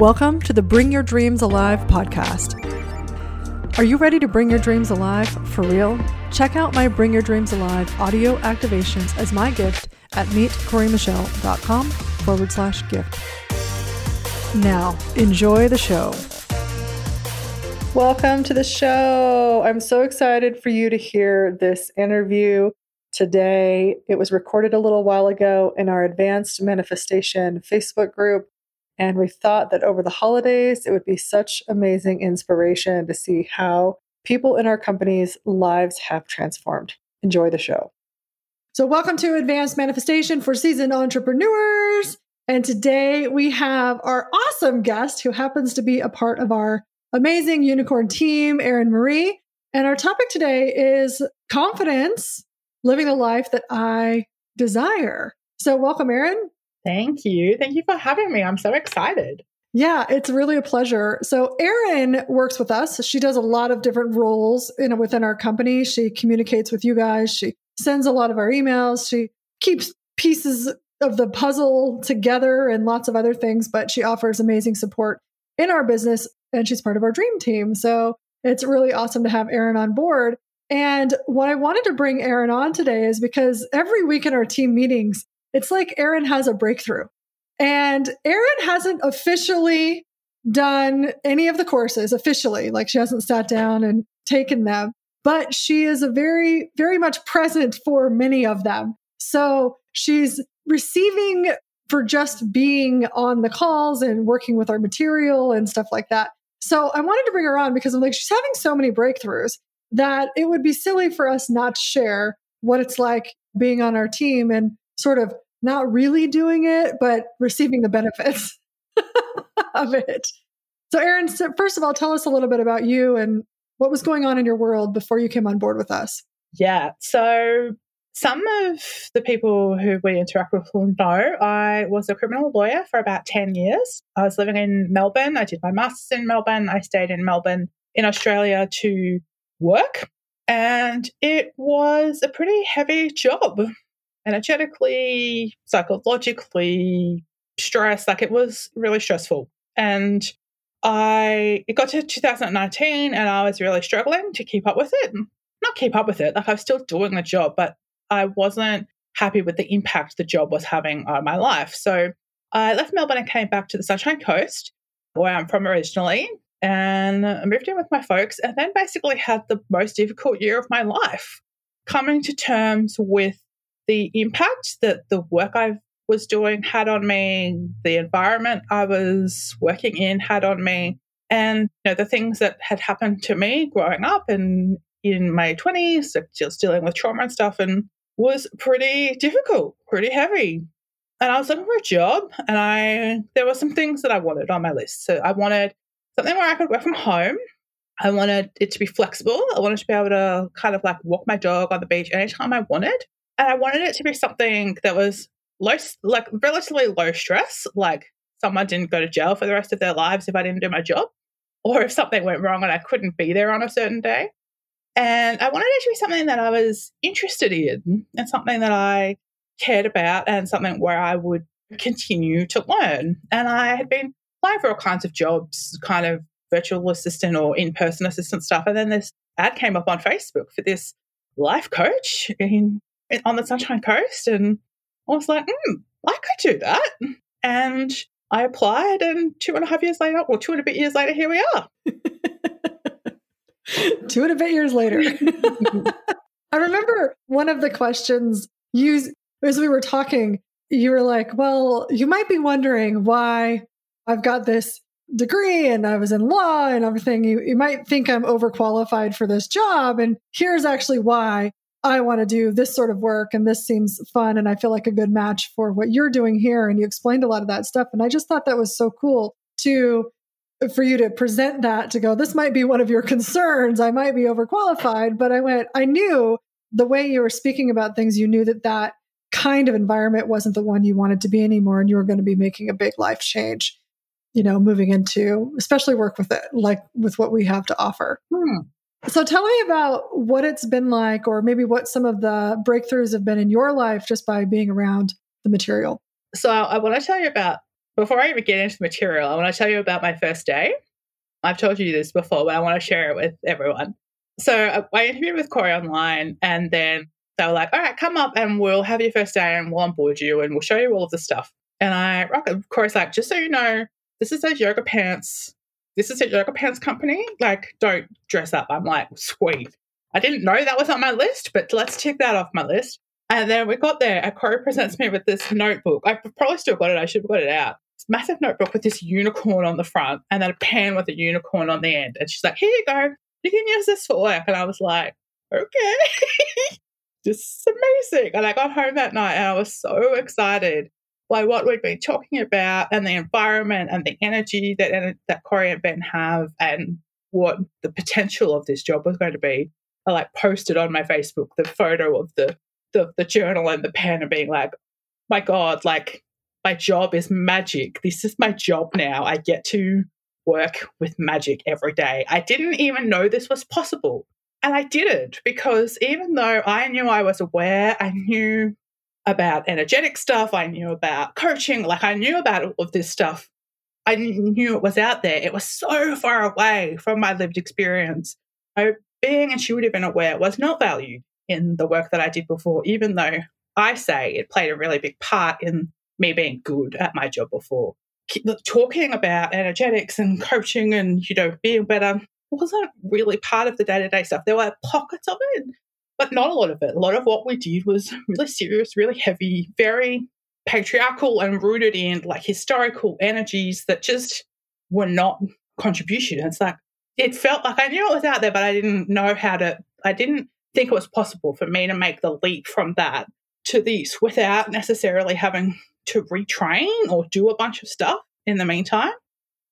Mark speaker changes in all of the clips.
Speaker 1: Welcome to the Bring Your Dreams Alive podcast. Are you ready to bring your dreams alive for real? Check out my Bring Your Dreams Alive audio activations as my gift at meetcorymichelle.com forward slash gift. Now, enjoy the show. Welcome to the show. I'm so excited for you to hear this interview today. It was recorded a little while ago in our Advanced Manifestation Facebook group. And we thought that over the holidays, it would be such amazing inspiration to see how people in our company's lives have transformed. Enjoy the show. So, welcome to Advanced Manifestation for Seasoned Entrepreneurs. And today we have our awesome guest who happens to be a part of our amazing unicorn team, Erin Marie. And our topic today is confidence, living the life that I desire. So, welcome, Erin.
Speaker 2: Thank you. Thank you for having me. I'm so excited.
Speaker 1: Yeah, it's really a pleasure. So Erin works with us. She does a lot of different roles in within our company. She communicates with you guys. She sends a lot of our emails. She keeps pieces of the puzzle together and lots of other things, but she offers amazing support in our business and she's part of our dream team. So it's really awesome to have Erin on board. And what I wanted to bring Erin on today is because every week in our team meetings, it's like Erin has a breakthrough. And Erin hasn't officially done any of the courses officially, like she hasn't sat down and taken them, but she is a very, very much present for many of them. So she's receiving for just being on the calls and working with our material and stuff like that. So I wanted to bring her on because I'm like, she's having so many breakthroughs that it would be silly for us not to share what it's like being on our team and sort of not really doing it, but receiving the benefits of it. So, Erin, first of all, tell us a little bit about you and what was going on in your world before you came on board with us.
Speaker 2: Yeah. So, some of the people who we interact with will know I was a criminal lawyer for about 10 years. I was living in Melbourne. I did my master's in Melbourne. I stayed in Melbourne in Australia to work. And it was a pretty heavy job energetically, psychologically, stress. Like it was really stressful. And I, it got to 2019 and I was really struggling to keep up with it. Not keep up with it, like I was still doing the job, but I wasn't happy with the impact the job was having on my life. So I left Melbourne and came back to the Sunshine Coast, where I'm from originally, and I moved in with my folks, and then basically had the most difficult year of my life, coming to terms with the impact that the work I was doing had on me, the environment I was working in had on me, and you know the things that had happened to me growing up and in my 20s, just dealing with trauma and stuff, and was pretty difficult, pretty heavy. And I was looking for a job, and I there were some things that I wanted on my list. So I wanted something where I could work from home. I wanted it to be flexible. I wanted to be able to kind of like walk my dog on the beach anytime I wanted. And I wanted it to be something that was low, like relatively low stress, like someone didn't go to jail for the rest of their lives if I didn't do my job, or if something went wrong and I couldn't be there on a certain day. And I wanted it to be something that I was interested in and something that I cared about and something where I would continue to learn. And I had been applying for all kinds of jobs, kind of virtual assistant or in person assistant stuff. And then this ad came up on Facebook for this life coach in on the Sunshine Coast. And I was like, hmm, I could do that. And I applied, and two and a half years later, or two and a bit years later, here we are.
Speaker 1: two and a bit years later. I remember one of the questions you, as we were talking, you were like, well, you might be wondering why I've got this degree and I was in law and everything. You, you might think I'm overqualified for this job. And here's actually why. I want to do this sort of work and this seems fun and I feel like a good match for what you're doing here. And you explained a lot of that stuff. And I just thought that was so cool to for you to present that to go, this might be one of your concerns. I might be overqualified. But I went, I knew the way you were speaking about things, you knew that that kind of environment wasn't the one you wanted to be anymore. And you were going to be making a big life change, you know, moving into, especially work with it, like with what we have to offer. Hmm. So tell me about what it's been like, or maybe what some of the breakthroughs have been in your life just by being around the material.
Speaker 2: So I want to tell you about before I even get into the material, I want to tell you about my first day. I've told you this before, but I want to share it with everyone. So uh, I interviewed with Cory online, and then they were like, all right, come up and we'll have your first day and we'll onboard you and we'll show you all of the stuff. And I. Cory's like, just so you know, this is those yoga pants. This is a yoga pants company. Like, don't dress up. I'm like, sweet. I didn't know that was on my list, but let's tick that off my list. And then we got there, and Cory presents me with this notebook. I probably still got it. I should have got it out. This massive notebook with this unicorn on the front, and then a pen with a unicorn on the end. And she's like, "Here you go. You can use this for work." And I was like, "Okay." this is amazing. And I got home that night and I was so excited by what we've been talking about and the environment and the energy that, that Cory and Ben have and what the potential of this job was going to be. I like posted on my Facebook the photo of the, the, the journal and the pen and being like, my God, like my job is magic. This is my job now. I get to work with magic every day. I didn't even know this was possible. And I didn't because even though I knew I was aware, I knew about energetic stuff, I knew about coaching, like I knew about all of this stuff. I knew it was out there. It was so far away from my lived experience. So being intuitive and aware was not valued in the work that I did before, even though I say it played a really big part in me being good at my job before. Talking about energetics and coaching and, you know, being better wasn't really part of the day to day stuff. There were pockets of it, but not a lot of it. A lot of what we did was really serious, really heavy, very patriarchal and rooted in like historical energies that just were not contribution. It's like it felt like I knew it was out there, but I didn't know how to. I didn't think it was possible for me to make the leap from that to this without necessarily having to retrain or do a bunch of stuff in the meantime.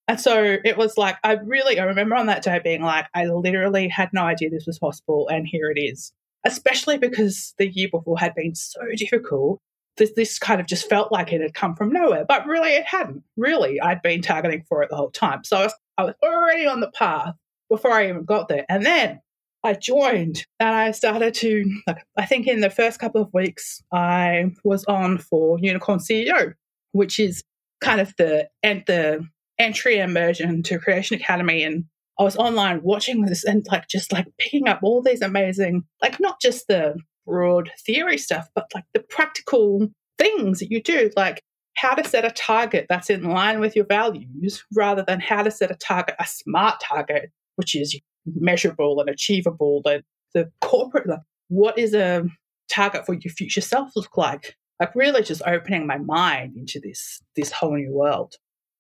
Speaker 2: And so it was like, I really, I remember on that day being like, I literally had no idea this was possible. And here it is, especially because the year before had been so difficult. This, this kind of just felt like it had come from nowhere, but really it hadn't. Really, I'd been targeting for it the whole time. So I was, I was already on the path before I even got there. And then I joined and I started to, like, I think in the first couple of weeks, I was on for Unicorn CEO, which is kind of the, and the, entry immersion to Creation Academy and I was online watching this and like just like picking up all these amazing, like not just the broad theory stuff, but like the practical things that you do, like how to set a target that's in line with your values rather than how to set a target, a smart target, which is measurable and achievable. And the corporate, like, what is a target for your future self look like? Like really just opening my mind into this this whole new world.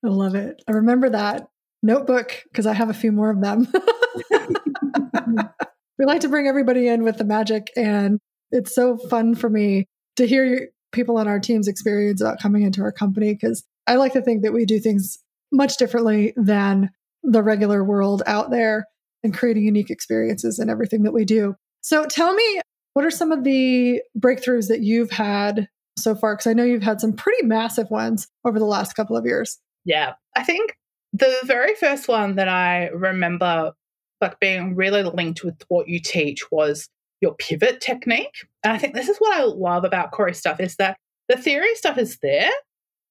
Speaker 1: I love it. I remember that notebook because I have a few more of them. we like to bring everybody in with the magic, and it's so fun for me to hear people on our team's experience about coming into our company because I like to think that we do things much differently than the regular world out there and creating unique experiences in everything that we do. So tell me, what are some of the breakthroughs that you've had so far? Because I know you've had some pretty massive ones over the last couple of years.
Speaker 2: Yeah. I think the very first one that I remember like being really linked with what you teach was your pivot technique. And I think this is what I love about Cory stuff is that the theory stuff is there.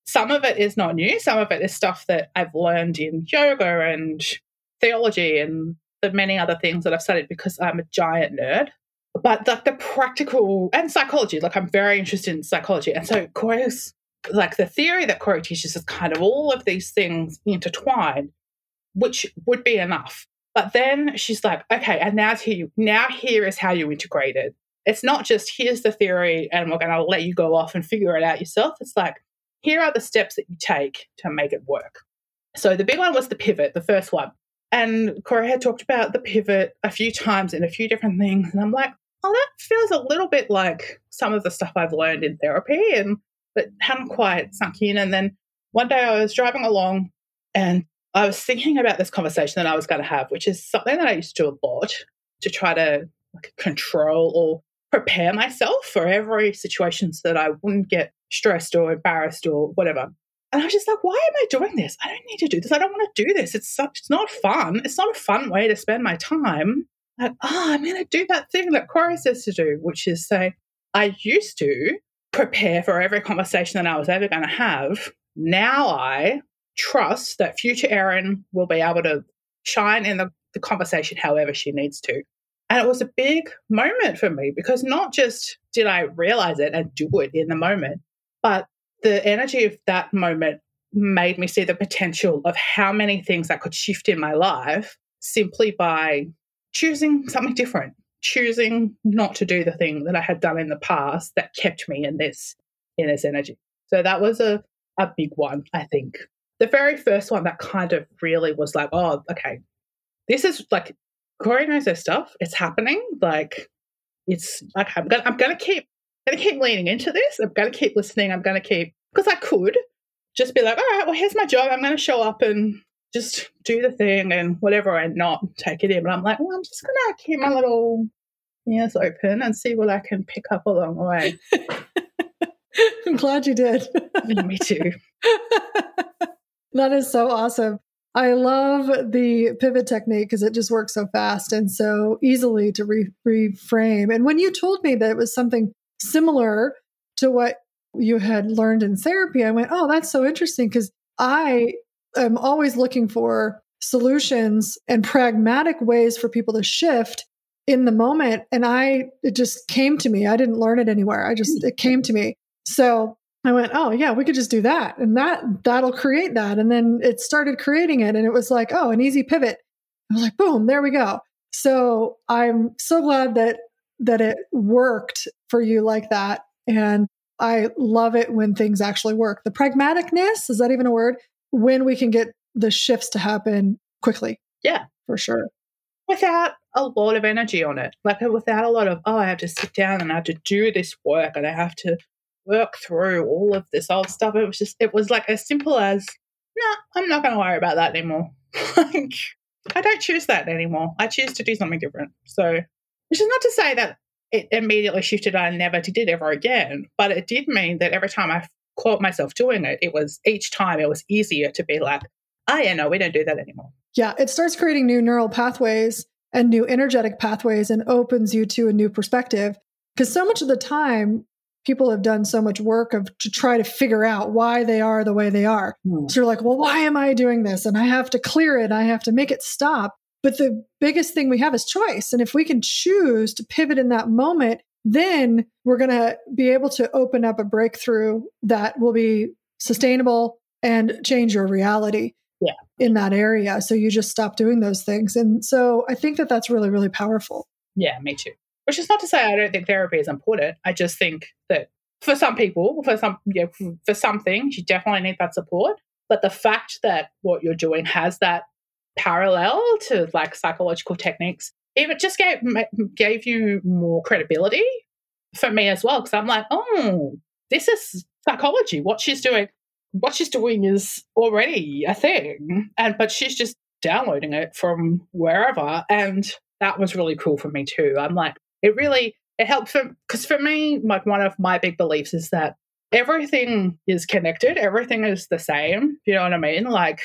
Speaker 2: Some of it is not new. Some of it is stuff that I've learned in yoga and theology and the many other things that I've studied because I'm a giant nerd. But like the practical and psychology, like I'm very interested in psychology. And so Cory's like the theory that Cory teaches is kind of all of these things intertwined, which would be enough. But then she's like, okay, and now to now here is how you integrate it. It's not just here's the theory and we're going to let you go off and figure it out yourself. It's like here are the steps that you take to make it work. So the big one was the pivot, the first one. And Cory had talked about the pivot a few times in a few different things. And I'm like, oh, that feels a little bit like some of the stuff I've learned in therapy. And but hadn't quite sunk in. And then one day I was driving along and I was thinking about this conversation that I was going to have, which is something that I used to do a lot to try to like, control or prepare myself for every situation so that I wouldn't get stressed or embarrassed or whatever. And I was just like, why am I doing this? I don't need to do this. I don't want to do this. It's such, it's not fun. It's not a fun way to spend my time. Like, oh, I'm going to do that thing that Cory says to do, which is say, I used to prepare for every conversation that I was ever going to have now I trust that future Erin will be able to shine in the, the conversation however she needs to. And it was a big moment for me because not just did I realize it and do it in the moment, but the energy of that moment made me see the potential of how many things I could shift in my life simply by choosing something different, choosing not to do the thing that I had done in the past that kept me in this in this energy. So that was a, a big one, I think. The very first one that kind of really was like, oh, okay, this is like Cory knows her stuff. It's happening. Like it's like I'm gonna I'm gonna keep gonna keep leaning into this. I'm gonna keep listening. I'm gonna keep because I could just be like, all right, well, here's my job. I'm gonna show up and just do the thing and whatever and not take it in. But I'm like, well, I'm just gonna keep my little ears open and see what I can pick up along the way.
Speaker 1: I'm glad you did.
Speaker 2: Me too.
Speaker 1: that is so awesome. I love the pivot technique because it just works so fast and so easily to re- reframe. And when you told me that it was something similar to what you had learned in therapy, I went, oh, that's so interesting because I am always looking for solutions and pragmatic ways for people to shift in the moment. And I, it just came to me. I didn't learn it anywhere. I just, it came to me. So I went, oh yeah, we could just do that, and that that'll create that, and then it started creating it, and it was like, oh, an easy pivot. I was like, boom, there we go. So I'm so glad that that it worked for you like that, and I love it when things actually work. The pragmaticness is that even a word? When we can get the shifts to happen quickly.
Speaker 2: Yeah,
Speaker 1: for sure.
Speaker 2: Without a lot of energy on it, like without a lot of oh, I have to sit down and I have to do this work and I have to work through all of this old stuff. It was just, it was like as simple as, no, nah, I'm not going to worry about that anymore. like, I don't choose that anymore. I choose to do something different. So, which is not to say that it immediately shifted. I never did it ever again, but it did mean that every time I caught myself doing it, it was each time it was easier to be like, oh, yeah, no, we don't do that anymore.
Speaker 1: Yeah, it starts creating new neural pathways and new energetic pathways and opens you to a new perspective. Because so much of the time, people have done so much work of to try to figure out why they are the way they are. Mm. So you're like, well, why am I doing this? And I have to clear it. I have to make it stop. But the biggest thing we have is choice. And if we can choose to pivot in that moment, then we're going to be able to open up a breakthrough that will be sustainable and change your reality. In that area. So you just stop doing those things. And so I think that that's really, really powerful.
Speaker 2: Yeah, me too. Which is not to say I don't think therapy is important. I just think that for some people, for some you know, for some things, you definitely need that support. But the fact that what you're doing has that parallel to like psychological techniques, even just gave gave you more credibility for me as well. Because I'm like, oh, this is psychology. What she's doing, what she's doing is already a thing, and but she's just downloading it from wherever, and that was really cool for me too. I'm like, it really it helps for because for me, like one of my big beliefs is that everything is connected, everything is the same. You know what I mean? Like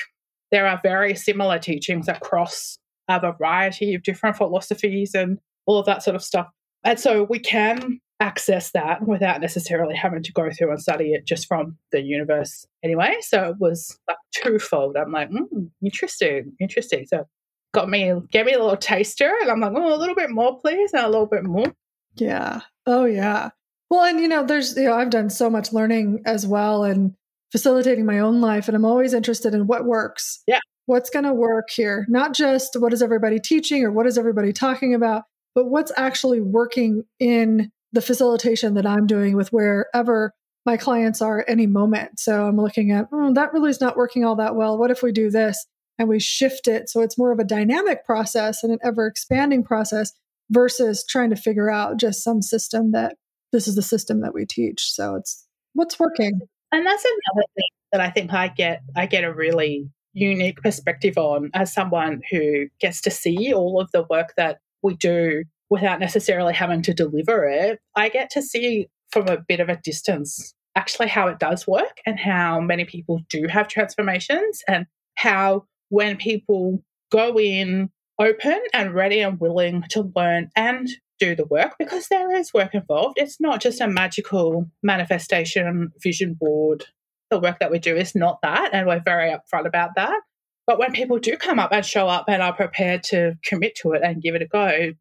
Speaker 2: there are very similar teachings across a variety of different philosophies and all of that sort of stuff. And so we can access that without necessarily having to go through and study it just from the universe anyway. So it was like twofold. I'm like, mm, interesting, interesting. So got me, gave me a little taster, and I'm like, oh, a little bit more, please, and a little bit more.
Speaker 1: Yeah. Oh, yeah. Well, and you know, there's, you know, I've done so much learning as well and facilitating my own life, and I'm always interested in what works.
Speaker 2: Yeah.
Speaker 1: What's going to work here? Not just what is everybody teaching or what is everybody talking about, but what's actually working in the facilitation that I'm doing with wherever my clients are at any moment. So I'm looking at, oh, that really is not working all that well. What if we do this? and we shift it so it's more of a dynamic process and an ever expanding process versus trying to figure out just some system that this is the system that we teach so it's what's working
Speaker 2: and that's another thing that i think i get i get a really unique perspective on as someone who gets to see all of the work that we do without necessarily having to deliver it i get to see from a bit of a distance actually how it does work and how many people do have transformations and how when people go in open and ready and willing to learn and do the work because there is work involved. It's not just a magical manifestation vision board the work that we do is not that. And we're very upfront about that. But when people do come up and show up and are prepared to commit to it and give it a go,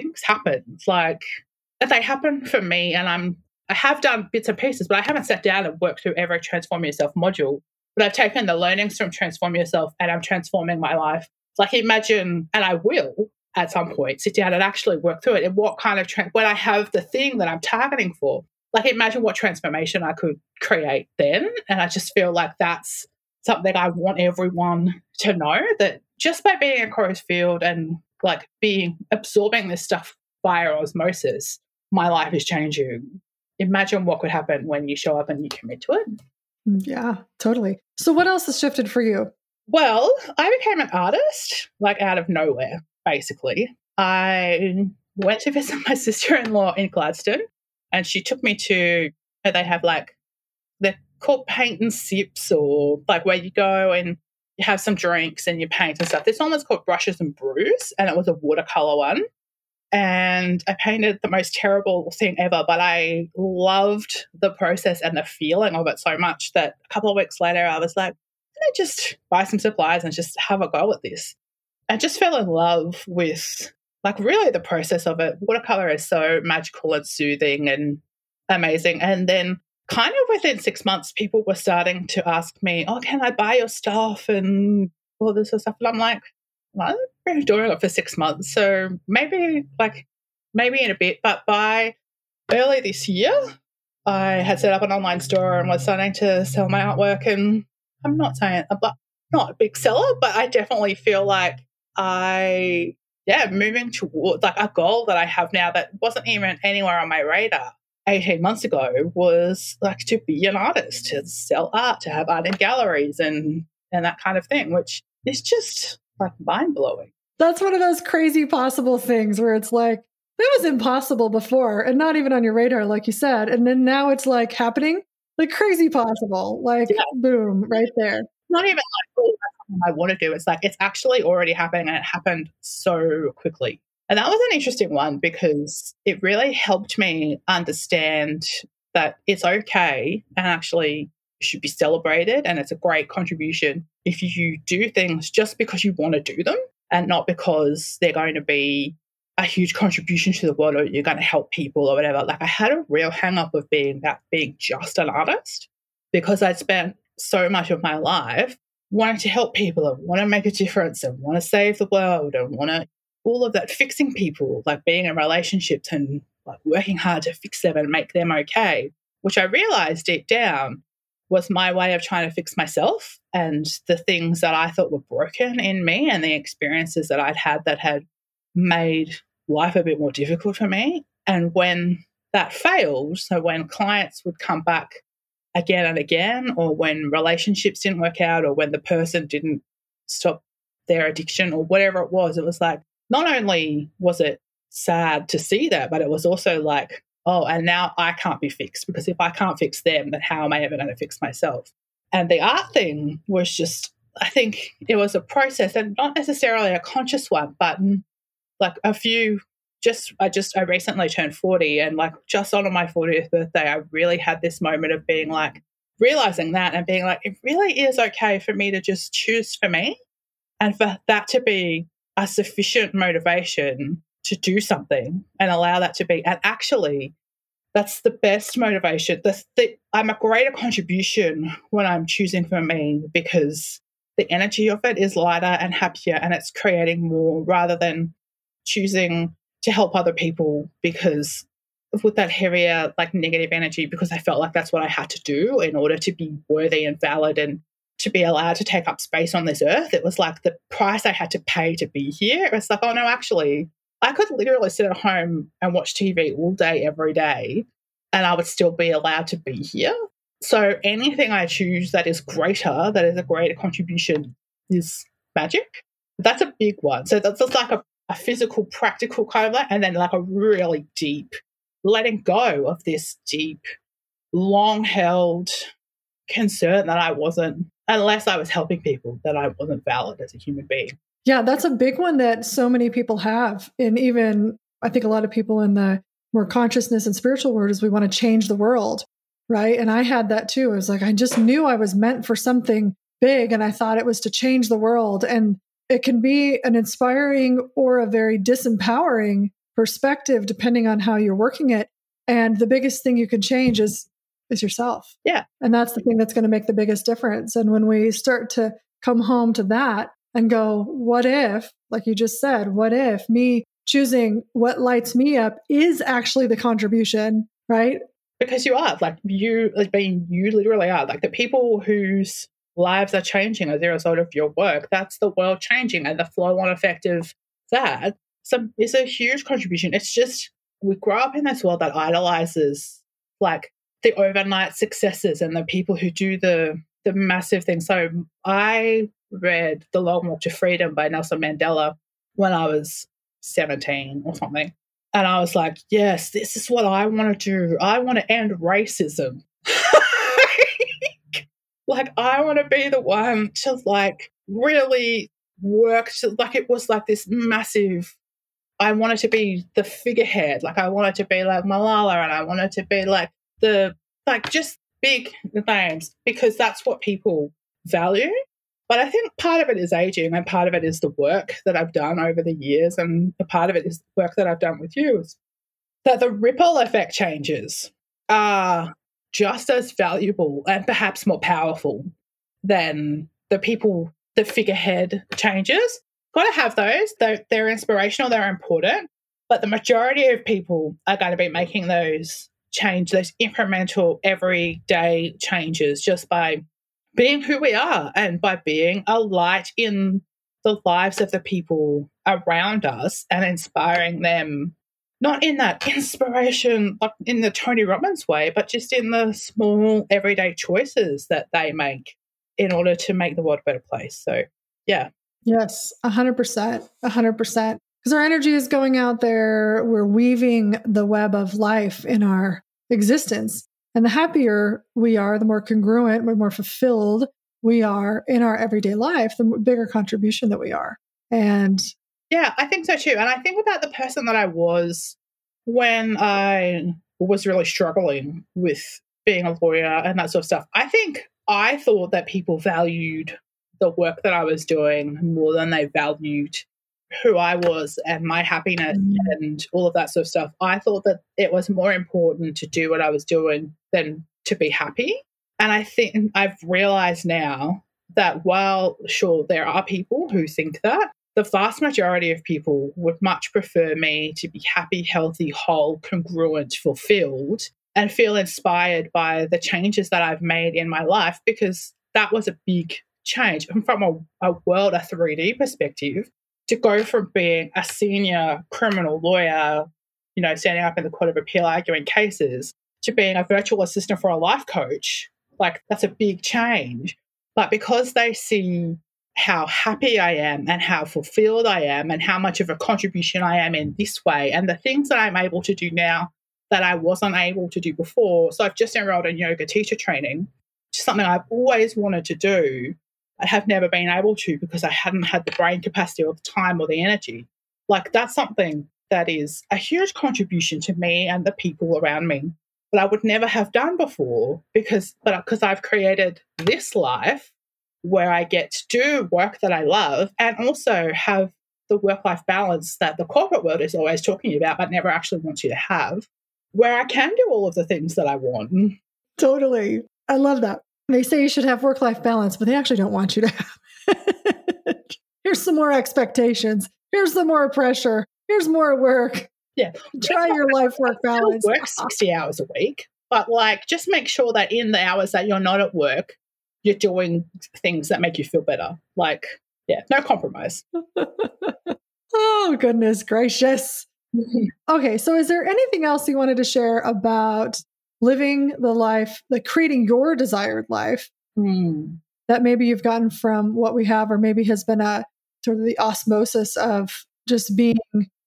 Speaker 2: things happen. Like they happen for me, and I'm I have done bits and pieces, but I haven't sat down and worked through every Transform Yourself module. But I've taken the learnings from Transform Yourself and I'm transforming my life. Like imagine, and I will at some point sit down and actually work through it and what kind of tra- when I have the thing that I'm targeting for. Like imagine what transformation I could create then, and I just feel like that's something I want everyone to know that just by being in Cory's field and like being absorbing this stuff via osmosis, my life is changing. Imagine what could happen when you show up and you commit to it.
Speaker 1: Mm, yeah, totally. So, what else has shifted for you?
Speaker 2: Well, I became an artist like out of nowhere, basically. I went to visit my sister in law in Gladstone, and she took me to, they have like, they're called paint and sips, or like where you go and have some drinks and you paint and stuff. This one was called Brushes and Brews, and it was a watercolor one. And I painted the most terrible thing ever, but I loved the process and the feeling of it so much that a couple of weeks later, I was like, can I just buy some supplies and just have a go at this? I just fell in love with like really the process of it. Watercolor is so magical and soothing and amazing. And then kind of within six months, people were starting to ask me, Oh, can I buy your stuff and all this sort of stuff? And I'm like, well, I've been doing it for six months. So maybe like maybe in a bit. But by early this year, I had set up an online store and was starting to sell my artwork. And I'm not saying I'm not a big seller, but I definitely feel like I yeah, moving towards like a goal that I have now that wasn't even anywhere on my radar 18 months ago was like to be an artist, to sell art, to have art in galleries and and that kind of thing, which is just like mind blowing.
Speaker 1: That's one of those crazy possible things where it's like, that was impossible before and not even on your radar, like you said. And then now it's like happening, like crazy possible, like yeah. boom, right there.
Speaker 2: Not even like, oh, I want to do. It's like, it's actually already happening and it happened so quickly. And that was an interesting one because it really helped me understand that it's okay and actually should be celebrated. And it's a great contribution if you do things just because you want to do them and not because they're going to be a huge contribution to the world or you're going to help people or whatever. Like I had a real hang up of being that being just an artist because I'd spent so much of my life wanting to help people and want to make a difference and want to save the world and want to all of that fixing people, like being in relationships and like working hard to fix them and make them okay, which I realized deep down was my way of trying to fix myself and the things that I thought were broken in me and the experiences that I'd had that had made life a bit more difficult for me. And when that failed, so when clients would come back again and again, or when relationships didn't work out, or when the person didn't stop their addiction, or whatever it was, it was like not only was it sad to see that, but it was also like, oh, and now I can't be fixed because if I can't fix them, then how am I ever going to fix myself? And the art thing was just, I think it was a process and not necessarily a conscious one, but mm, like a few just I just I recently turned 40 and like just on my 40th birthday I really had this moment of being like realizing that and being like it really is okay for me to just choose for me and for that to be a sufficient motivation to do something and allow that to be. And actually that's the best motivation. The, the, i'm a greater contribution when i'm choosing for me because the energy of it is lighter and happier and it's creating more rather than choosing to help other people because with that heavier like negative energy because i felt like that's what i had to do in order to be worthy and valid and to be allowed to take up space on this earth it was like the price i had to pay to be here It was like oh no actually I could literally sit at home and watch TV all day, every day, and I would still be allowed to be here. So anything I choose that is greater, that is a greater contribution, is magic. That's a big one. So that's just like a, a physical, practical kind of like, and then like a really deep letting go of this deep, long held concern that I wasn't, unless I was helping people, that I wasn't valid as a human being.
Speaker 1: Yeah, that's a big one that so many people have. And even I think a lot of people in the more consciousness and spiritual world is we want to change the world. right? And I had that too. It was like, I just knew I was meant for something big and I thought it was to change the world. And it can be an inspiring or a very disempowering perspective, depending on how you're working it. And the biggest thing you can change is is yourself.
Speaker 2: Yeah.
Speaker 1: And that's the thing that's going to make the biggest difference. And when we start to come home to that and go, what if, like you just said, what if me choosing what lights me up is actually the contribution, right?
Speaker 2: Because you are like you, like being you literally are like the people whose lives are changing as a result of your work. That's the world changing and the flow on effect of that. So it's a huge contribution. It's just we grow up in this world that idolizes like the overnight successes and the people who do the the massive things. So I read The Long Walk to Freedom by Nelson Mandela when I was 17 or something. And I was like, yes, this is what I want to do. I want to end racism. like, I want to be the one to like really work to, like, it was like this massive. I wanted to be the figurehead. Like, I wanted to be like Malala and I wanted to be like the, like, just big names because that's what people value. But I think part of it is aging and part of it is the work that I've done over the years. And a part of it is the work that I've done with you is that the ripple effect changes are just as valuable and perhaps more powerful than the people, the figurehead changes. Got to have those. They're, they're inspirational, they're important. But the majority of people are going to be making those change, those incremental, everyday changes just by being who we are and by being a light in the lives of the people around us and inspiring them not in that inspiration like in the Tony Robbins way, but just in the small everyday choices that they make in order to make the world a better place. So, yeah.
Speaker 1: Yes, 100%. 100%. Because our energy is going out there, we're weaving the web of life in our existence. And the happier we are, the more congruent, the more fulfilled we are in our everyday life, the bigger contribution that we are. And
Speaker 2: yeah, I think so too. And I think about the person that I was when I was really struggling with being a lawyer and that sort of stuff. I think I thought that people valued the work that I was doing more than they valued who I was and my happiness mm. and all of that sort of stuff. I thought that it was more important to do what I was doing than to be happy. And I think I've realized now that while sure there are people who think that, the vast majority of people would much prefer me to be happy, healthy, whole, congruent, fulfilled, and feel inspired by the changes that I've made in my life because that was a big change. And from a, a world, a 3D perspective, to go from being a senior criminal lawyer, you know, standing up in the Court of Appeal arguing cases, to being a virtual assistant for a life coach, like that's a big change. But because they see how happy I am and how fulfilled I am and how much of a contribution I am in this way and the things that I'm able to do now that I wasn't able to do before. So I've just enrolled in yoga teacher training, which is something I've always wanted to do. I have never been able to because I hadn't had the brain capacity or the time or the energy. Like that's something that is a huge contribution to me and the people around me that I would never have done before because but because I've created this life where I get to do work that I love and also have the work life balance that the corporate world is always talking about but never actually wants you to have where I can do all of the things that I want.
Speaker 1: Totally. I love that. They say you should have work life balance, but they actually don't want you to have Here's some more expectations. Here's some more pressure. Here's more work.
Speaker 2: Yeah.
Speaker 1: Try your life work balance.
Speaker 2: Work 60 hours a week, but like just make sure that in the hours that you're not at work, you're doing things that make you feel better. Like, yeah, no compromise.
Speaker 1: oh, goodness gracious. okay, so is there anything else you wanted to share about living the life, like creating your desired life
Speaker 2: mm.
Speaker 1: that maybe you've gotten from what we have, or maybe has been a sort of the osmosis of just being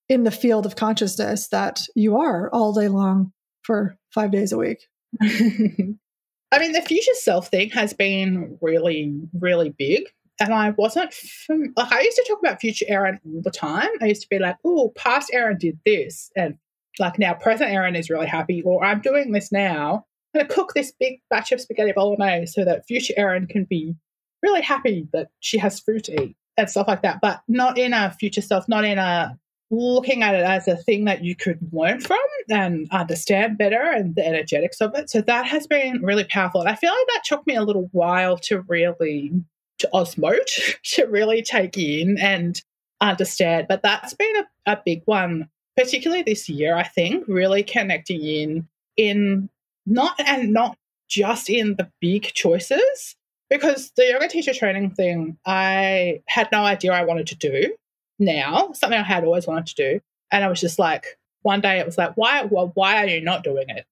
Speaker 1: in the field of consciousness that you are all day long for five days a week.
Speaker 2: I mean, the future self thing has been really, really big. And I wasn't, fam- like, I used to talk about future Erin all the time. I used to be like, oh, past Erin did this. And like now present Erin is really happy or I'm doing this now I'm going to cook this big batch of spaghetti bolognese so that future Erin can be really happy that she has food to eat and stuff like that, but not in a future self, not in a looking at it as a thing that you could learn from and understand better and the energetics of it. So that has been really powerful. And I feel like that took me a little while to really to osmote, to really take in and understand. But that's been a, a big one, particularly this year, I think, really connecting in in not and not just in the big choices. Because the yoga teacher training thing, I had no idea I wanted to do now, something I had always wanted to do. And I was just like, one day it was like, why, well, why are you not doing it?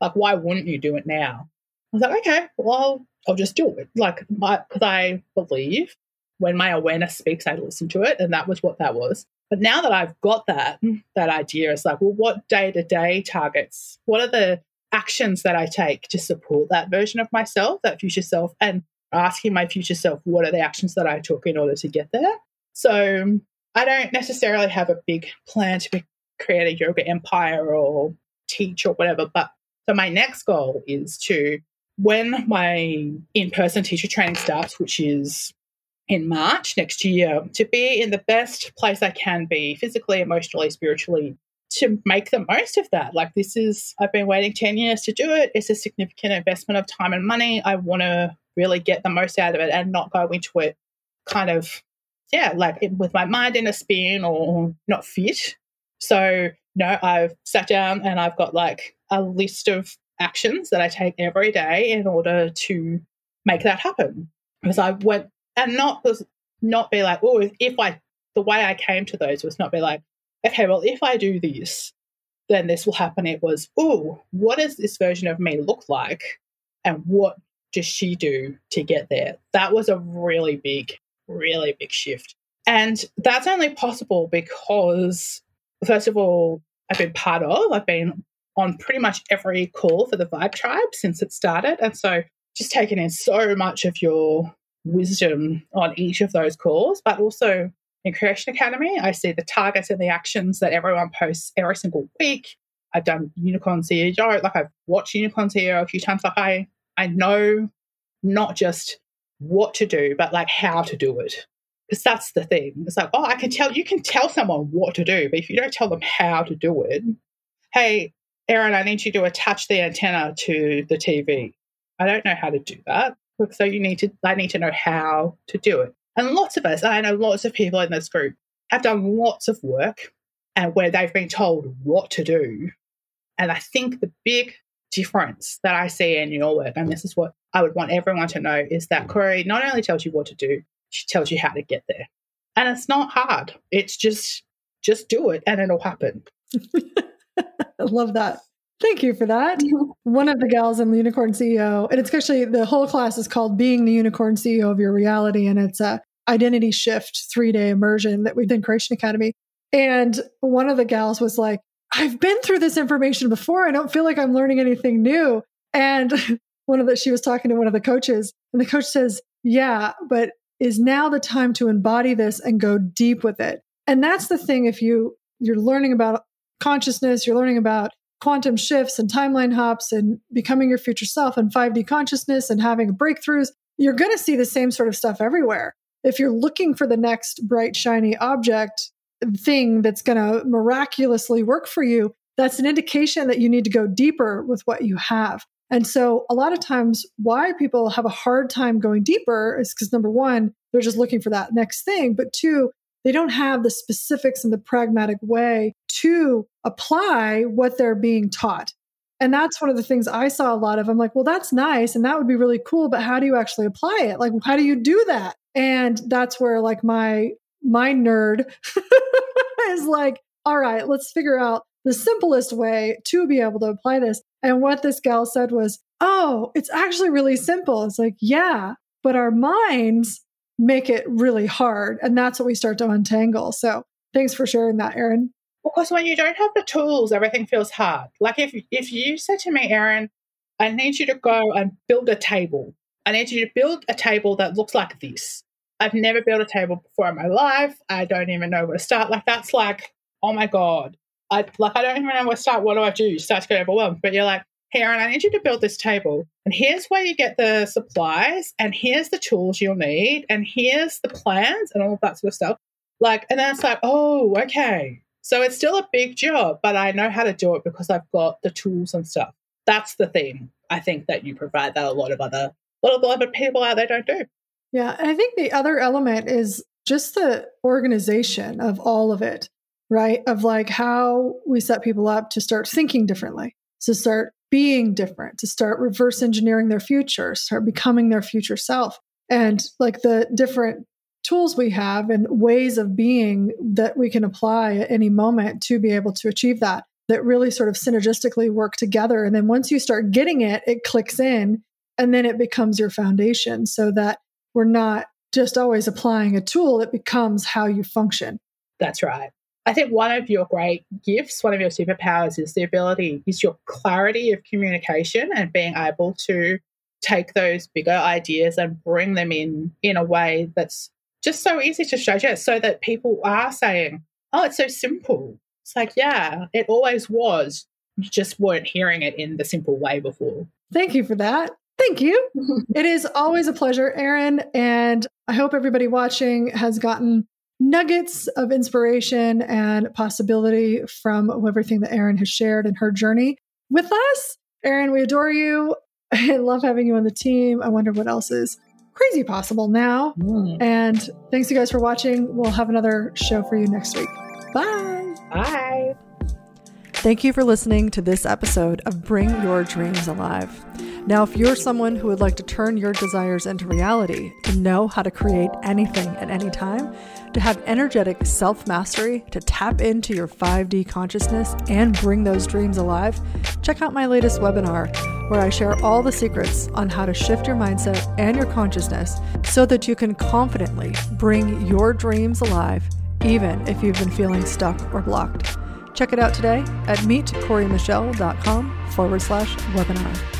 Speaker 2: Like, why wouldn't you do it now? I was like, okay, well, I'll just do it. Like, because I believe when my awareness speaks, I listen to it. And that was what that was. But now that I've got that, hmm. that idea, is like, well, what day to day targets? What are the actions that I take to support that version of myself, that future self? And asking my future self, what are the actions that I took in order to get there? So I don't necessarily have a big plan to be, create a yoga empire or teach or whatever. But so my next goal is to, when my in person teacher training starts, which is in March next year, to be in the best place I can be physically, emotionally, spiritually, to make the most of that. Like, this is, I've been waiting 10 years to do it. It's a significant investment of time and money. I want to really get the most out of it and not go into it kind of yeah, like with my mind in a spin or not fit. So, no, I've sat down and I've got like a list of actions that I take every day in order to make that happen. Because I went and not not be like, oh, if I the way I came to those was not be like, okay, well, if I do this, then this will happen. It was, oh, what does this version of me look like? And what does she do to get there? That was a really big really big shift. And that's only possible because, first of all, I've been part of, I've been on pretty much every call for the Vibe Tribe since it started. And so just taking in so much of your wisdom on each of those calls, but also in Creation Academy, I see the targets and the actions that everyone posts every single week. I've done Unicorn CEO, like I've watched Unicorn CEO a few times. Like I, I know not just what to do, but like how to do it. Because that's the thing. It's like, oh, I can tell, you can tell someone what to do, but if you don't tell them how to do it, hey, Erin, I need you to attach the antenna to the TV. I don't know how to do that. So you need to, I need to know how to do it. And lots of us, I know lots of people in this group have done lots of work and where they've been told what to do. And I think the big difference that I see in your work, and this is what I would want everyone to know, is that Cory not only tells you what to do, she tells you how to get there. And it's not hard. It's just just do it and it'll happen.
Speaker 1: I love that. Thank you for that. One of the gals in the Unicorn CEO, and it's actually the whole class is called Being the Unicorn CEO of Your Reality, and it's a identity shift three day immersion that we did in Creation Academy. And one of the gals was like, I've been through this information before. I don't feel like I'm learning anything new. And one of the, she was talking to one of the coaches, and the coach says, Yeah, but is now the time to embody this and go deep with it. And that's the thing. If you, you're learning about consciousness, you're learning about quantum shifts and timeline hops and becoming your future self and 5D consciousness and having breakthroughs, you're going to see the same sort of stuff everywhere. If you're looking for the next bright, shiny object, thing that's going to miraculously work for you, that's an indication that you need to go deeper with what you have. And so, a lot of times, why people have a hard time going deeper is because number one, they're just looking for that next thing. But two, they don't have the specifics and the pragmatic way to apply what they're being taught. And that's one of the things I saw a lot of. I'm like, well, that's nice and that would be really cool, but how do you actually apply it? Like, how do you do that? And that's where like my my nerd is like, all right, let's figure out the simplest way to be able to apply this. And what this gal said was, oh, it's actually really simple. It's like, yeah, but our minds make it really hard. And that's what we start to untangle. So thanks for sharing that, Erin.
Speaker 2: Because when you don't have the tools, everything feels hard. Like if if you said to me, Erin, I need you to go and build a table. I need you to build a table that looks like this. I've never built a table before in my life. I don't even know where to start. Like that's like, oh my god. I like I don't even know where to start. What do I do? You start to get overwhelmed. But you're like, here and I need you to build this table. And here's where you get the supplies, and here's the tools you'll need, and here's the plans and all of that sort of stuff. Like, and then it's like, oh, okay. So it's still a big job, but I know how to do it because I've got the tools and stuff. That's the thing I think that you provide that a lot of other a lot of other people out there don't do.
Speaker 1: Yeah. And I think the other element is just the organization of all of it, right? Of like how we set people up to start thinking differently, to start being different, to start reverse engineering their future, start becoming their future self. And like the different tools we have and ways of being that we can apply at any moment to be able to achieve that, that really sort of synergistically work together. And then once you start getting it, it clicks in and then it becomes your foundation so that we're not just always applying a tool, it becomes how you function.
Speaker 2: That's right. I think one of your great gifts, one of your superpowers is the ability, is your clarity of communication and being able to take those bigger ideas and bring them in in a way that's just so easy to digest so that people are saying, oh, it's so simple. It's like, yeah, it always was. You just weren't hearing it in the simple way before.
Speaker 1: Thank you for that. Thank you. it is always a pleasure, Erin. And I hope everybody watching has gotten nuggets of inspiration and possibility from everything that Erin has shared in her journey with us. Erin, we adore you. I love having you on the team. I wonder what else is crazy possible now. Mm. And thanks you guys for watching. We'll have another show for you next week. Bye.
Speaker 2: Bye.
Speaker 1: Thank you for listening to this episode of Bring Your Dreams Alive. Now, if you're someone who would like to turn your desires into reality, to know how to create anything at any time, to have energetic self mastery, to tap into your 5D consciousness and bring those dreams alive, check out my latest webinar where I share all the secrets on how to shift your mindset and your consciousness so that you can confidently bring your dreams alive, even if you've been feeling stuck or blocked. Check it out today at meetcorymichelle.com forward slash webinar.